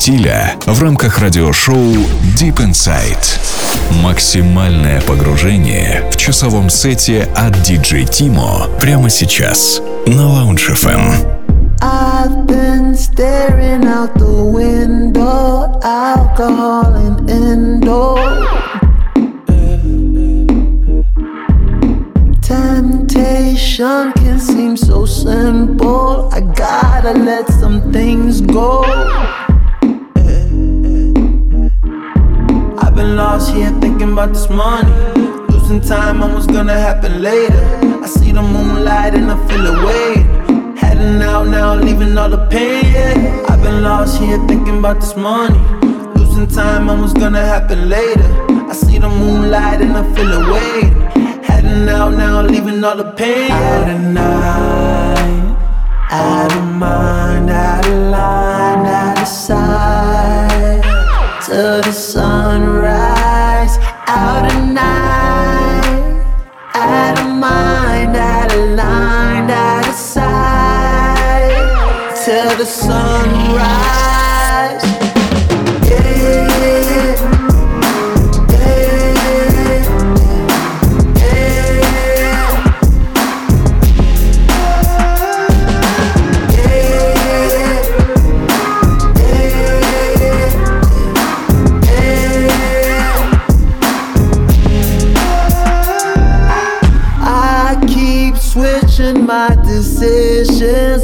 стиля в рамках радиошоу Deep Inside. Максимальное погружение в часовом сете от DJ Timo прямо сейчас на Lounge FM. I've been staring out the window, alcohol and indoor. Temptation can seem so simple. I gotta let some things go. Been lost here thinking about this money. Losing time, almost gonna happen later. I see the moonlight and I feel it waiting. Heading out now, leaving all the pain. Yeah. I've been lost here thinking about this money. Losing time, almost gonna happen later. I see the moonlight and I feel it waiting. Heading out now, leaving all the pain. Out of night, out of mind, out of line, out of sight. Till the sunrise, out of night, out of mind, out of line, out of sight. Till the sunrise.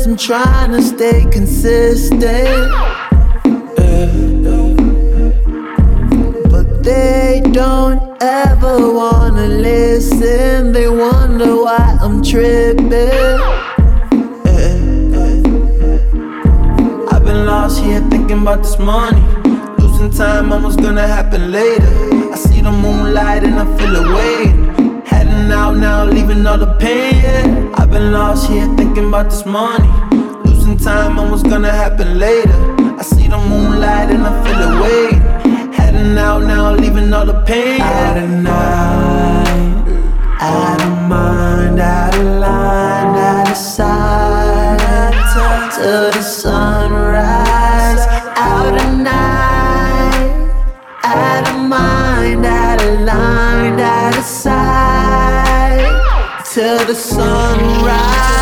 I'm trying to stay consistent. But they don't ever wanna listen. They wonder why I'm tripping. I've been lost here thinking about this money. Losing time, almost gonna happen later. I see the moonlight and I feel it waiting. Heading out now, leaving all the pain. Yeah. I've been lost here thinking about this money. Losing time, almost gonna happen later. I see the moonlight and I feel it waiting. Heading out now, leaving all the pain. Out of night, out of mind, out of line, out of sight. Till the sunrise, Till the sunrise.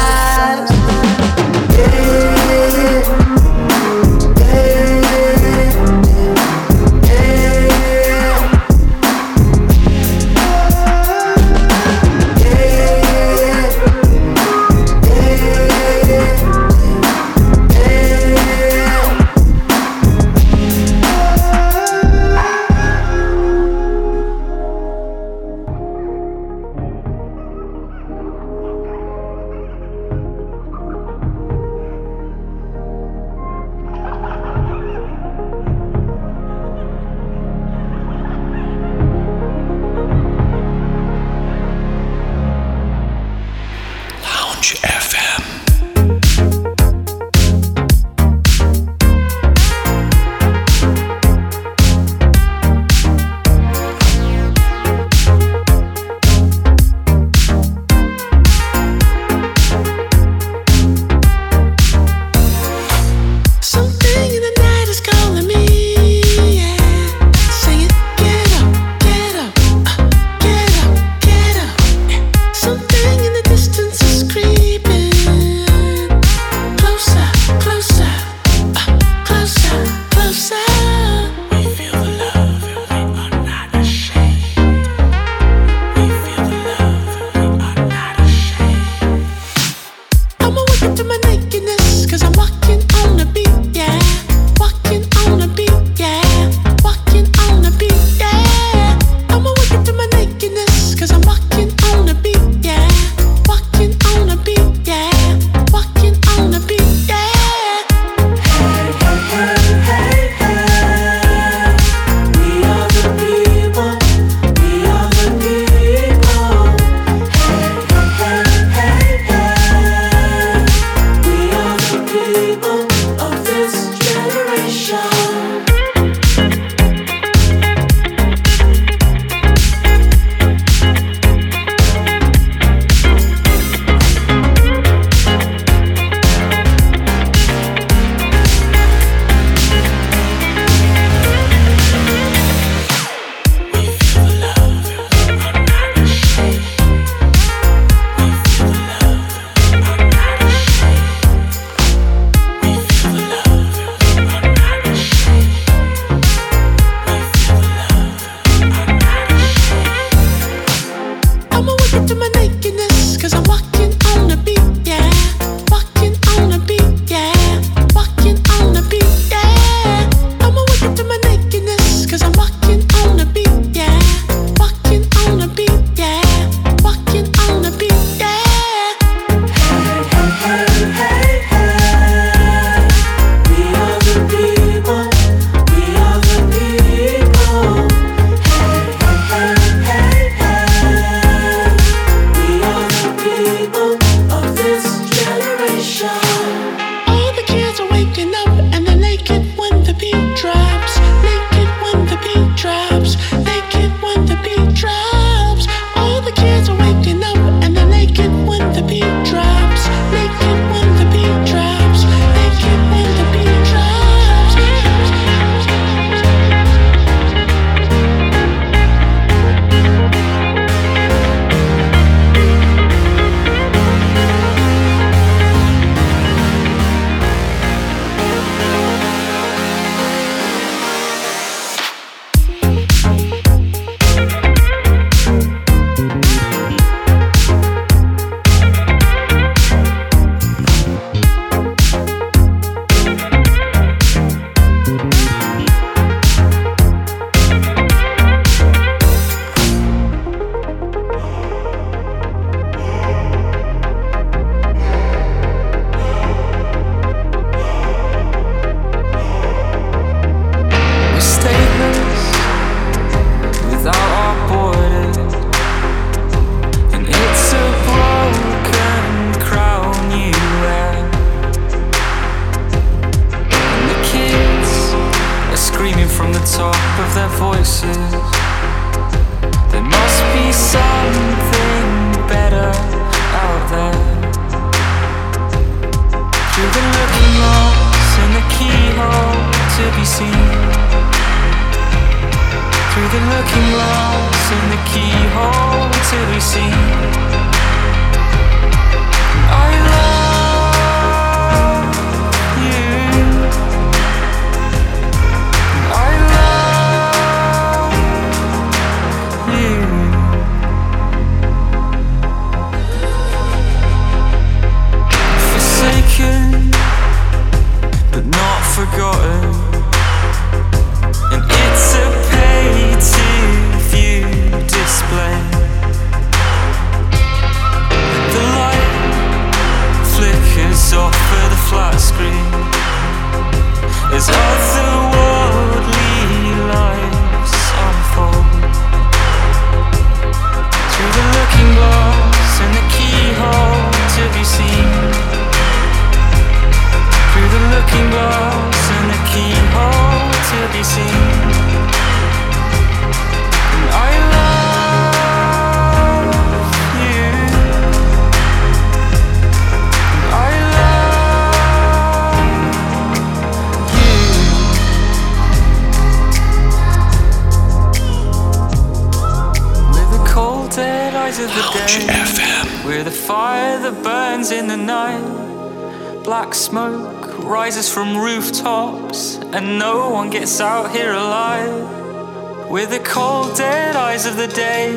And no one gets out here alive. With the cold, dead eyes of the day,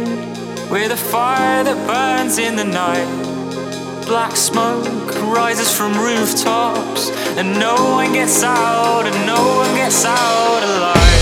with the fire that burns in the night. Black smoke rises from rooftops, and no one gets out, and no one gets out alive.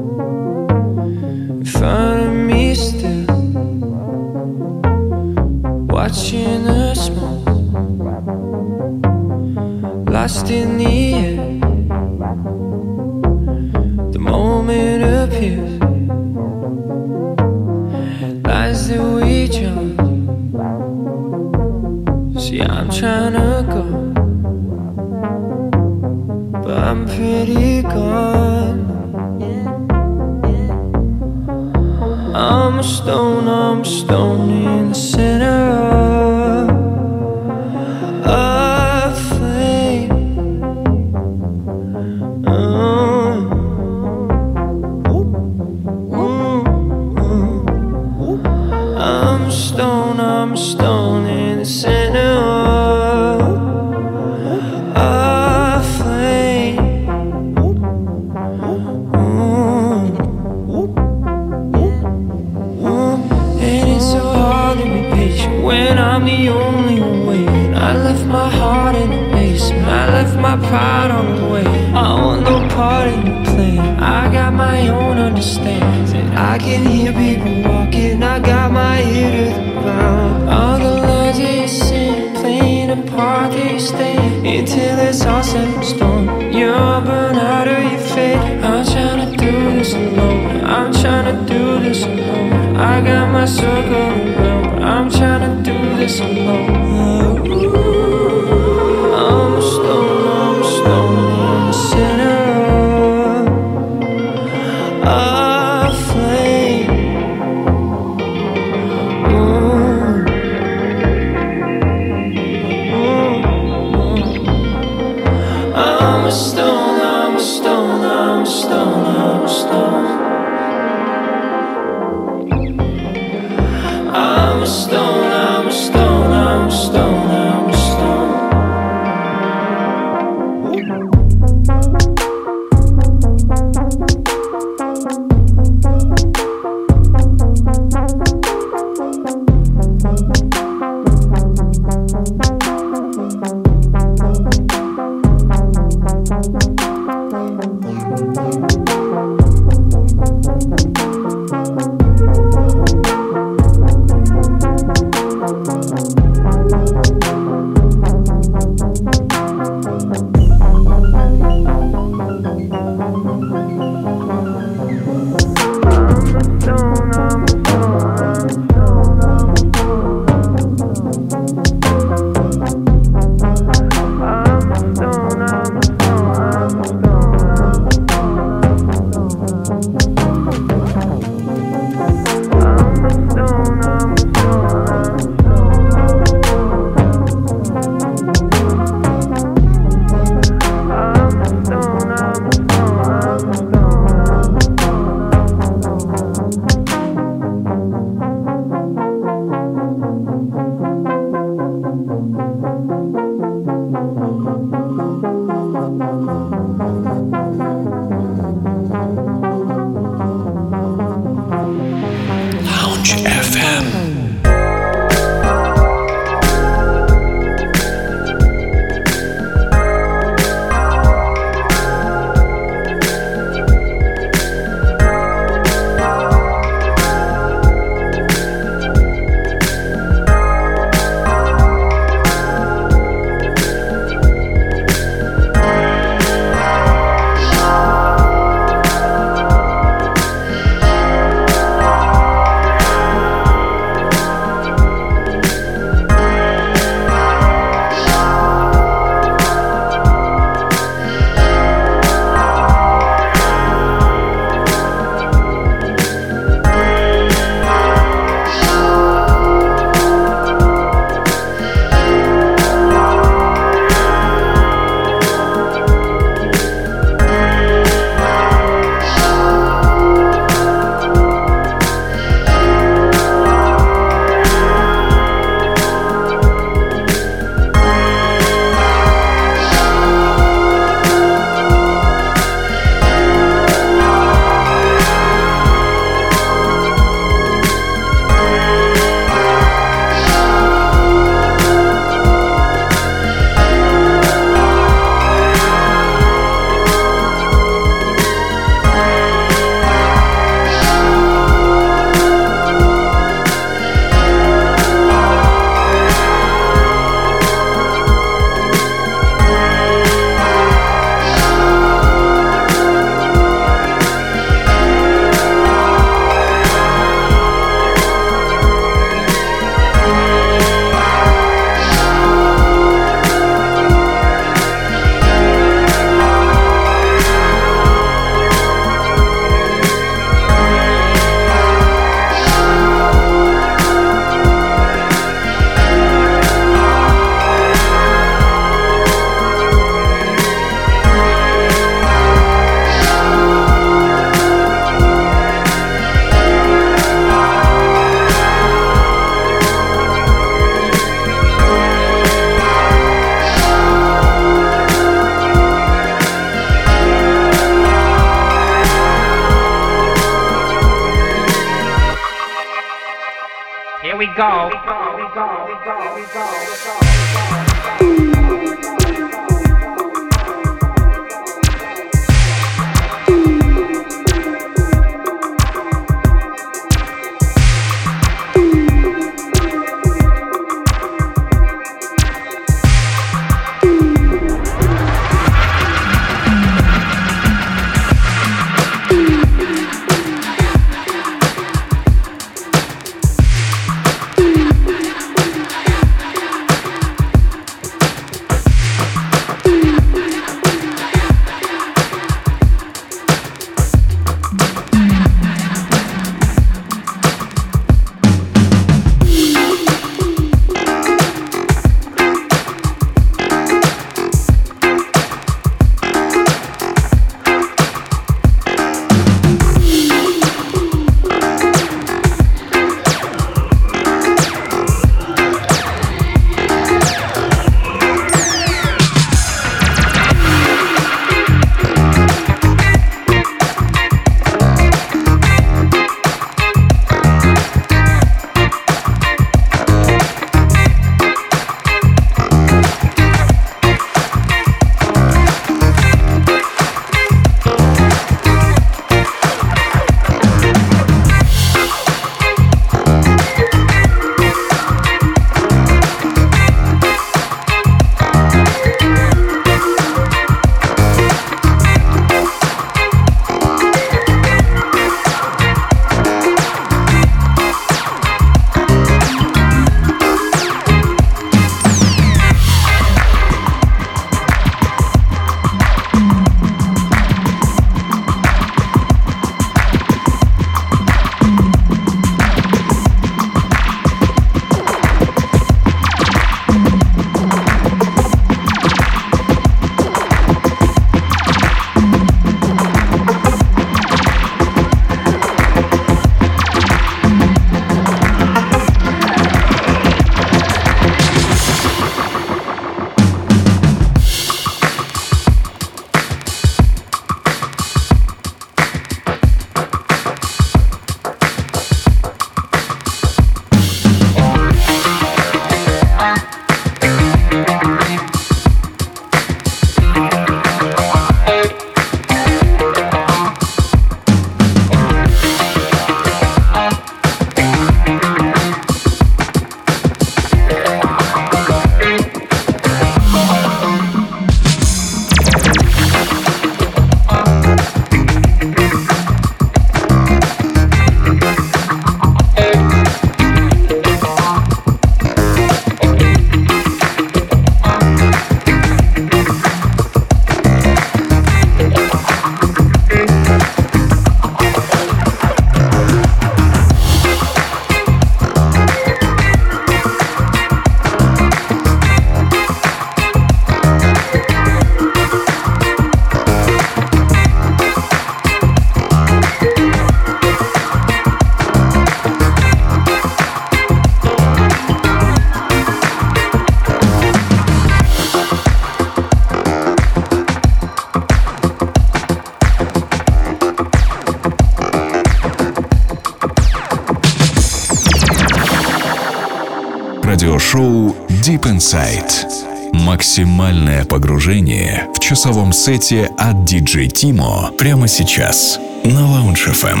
Максимальное погружение в часовом сете от DJ Timo прямо сейчас на Lounge FM.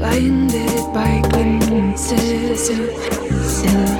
Blinded by glimpses of silver.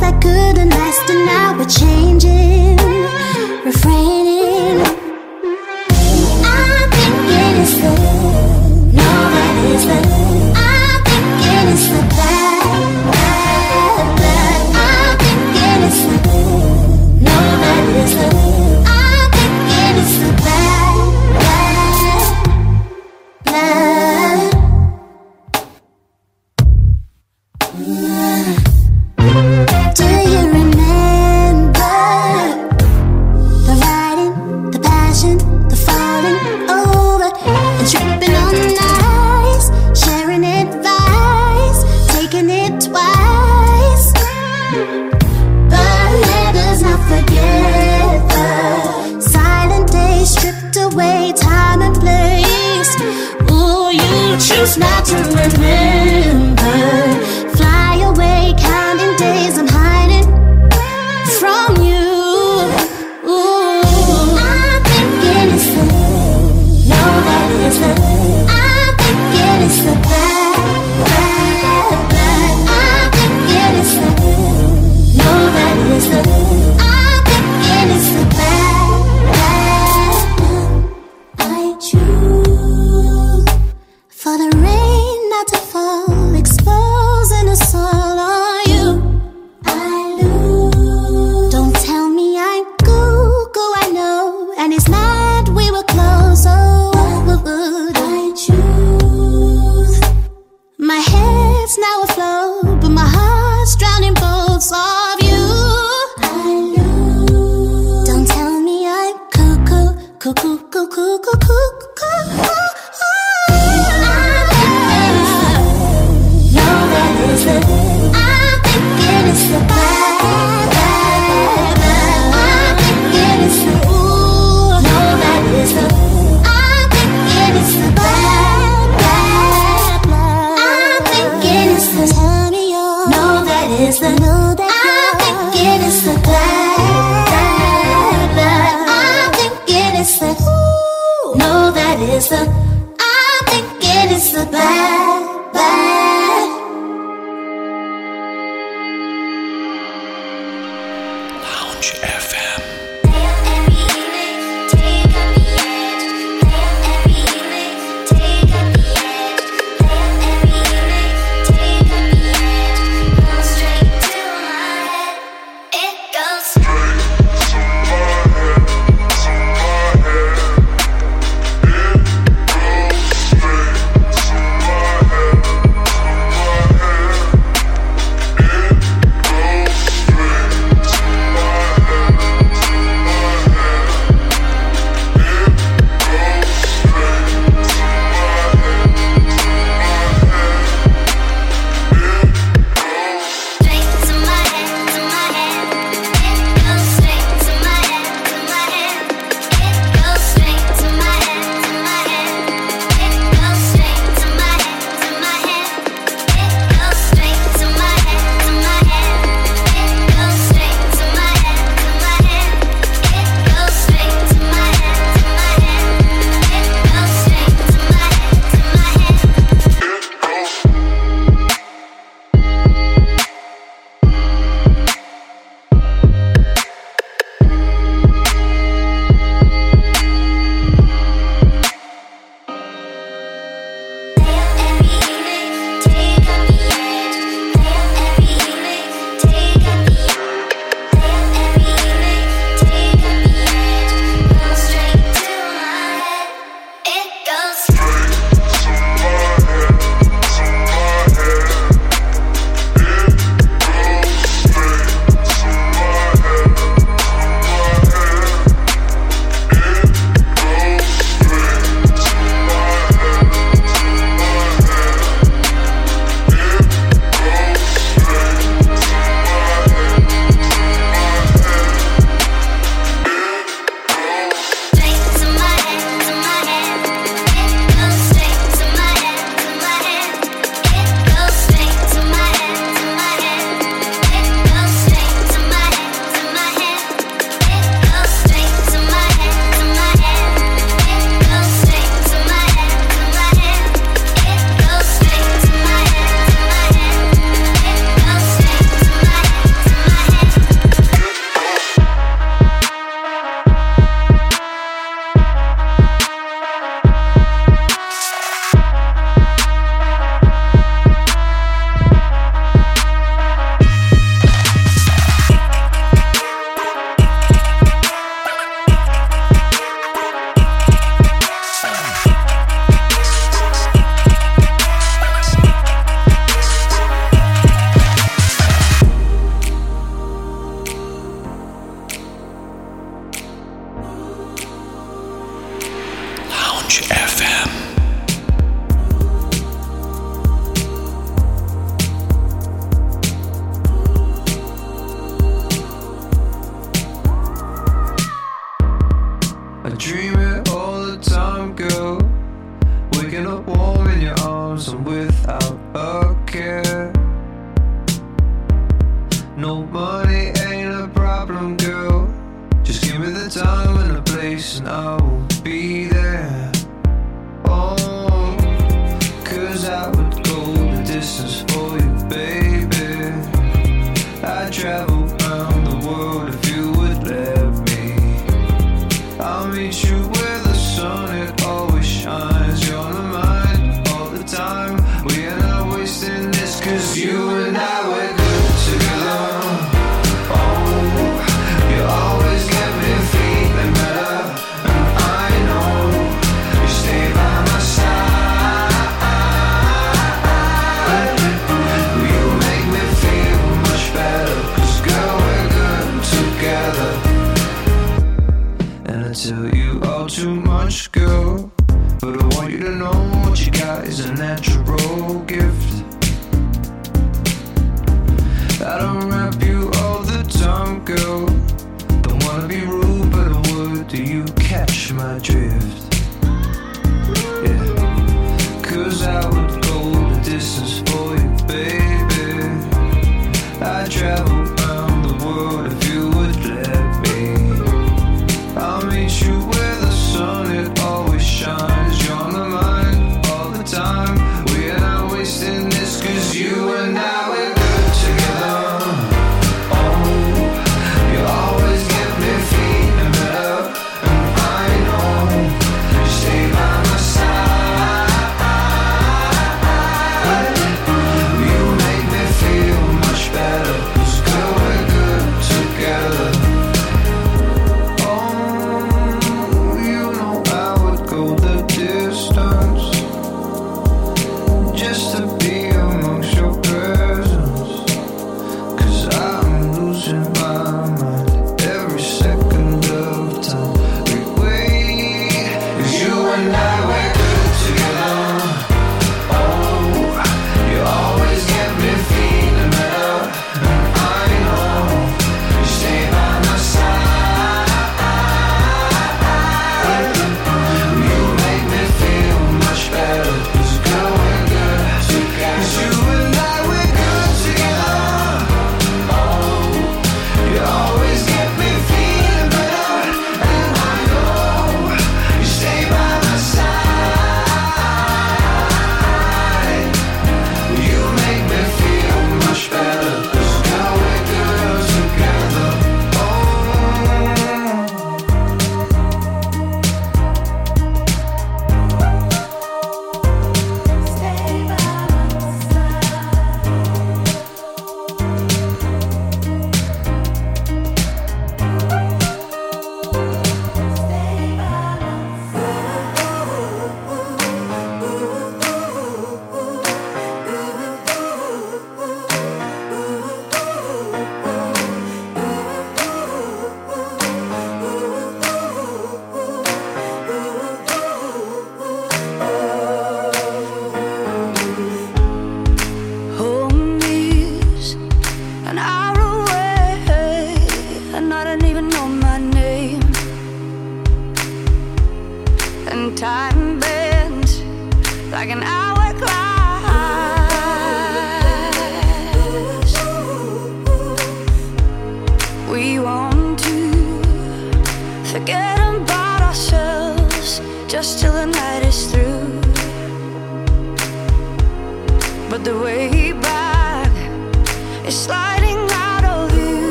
That couldn't last, and now we're changing, refraining.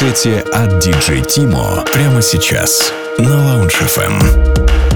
Сети от DJ Timo прямо сейчас на Lounge FM.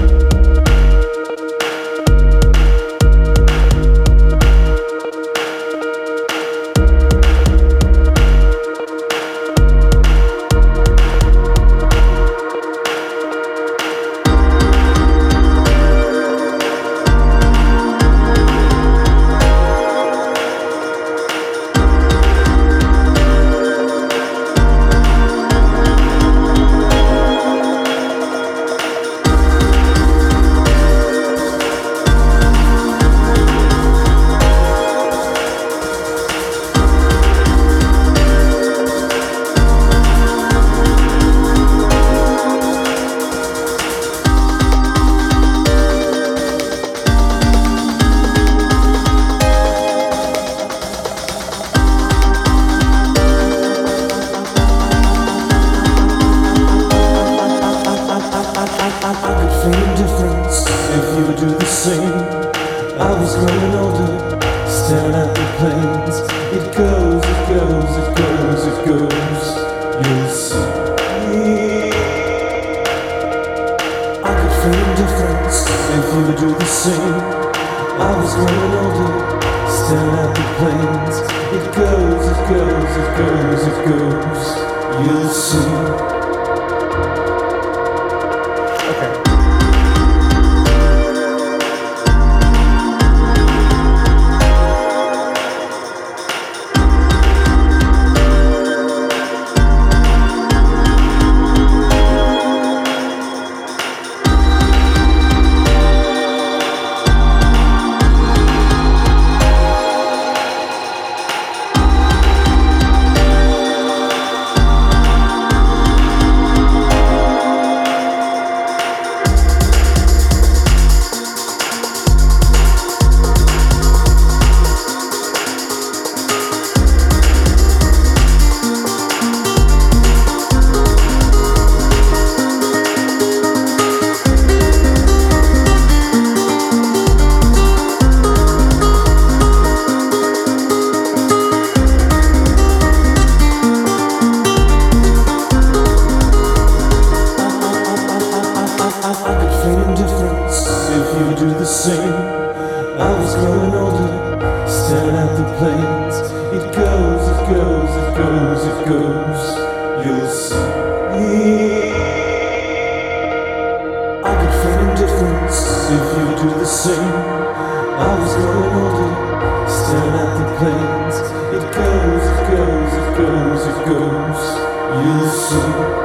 the plains. It goes, it goes, it goes, it goes. You'll see. I could feel indifference if you do the same. I was growing older, staring at the plains. It goes, it goes, it goes, it goes. You'll see.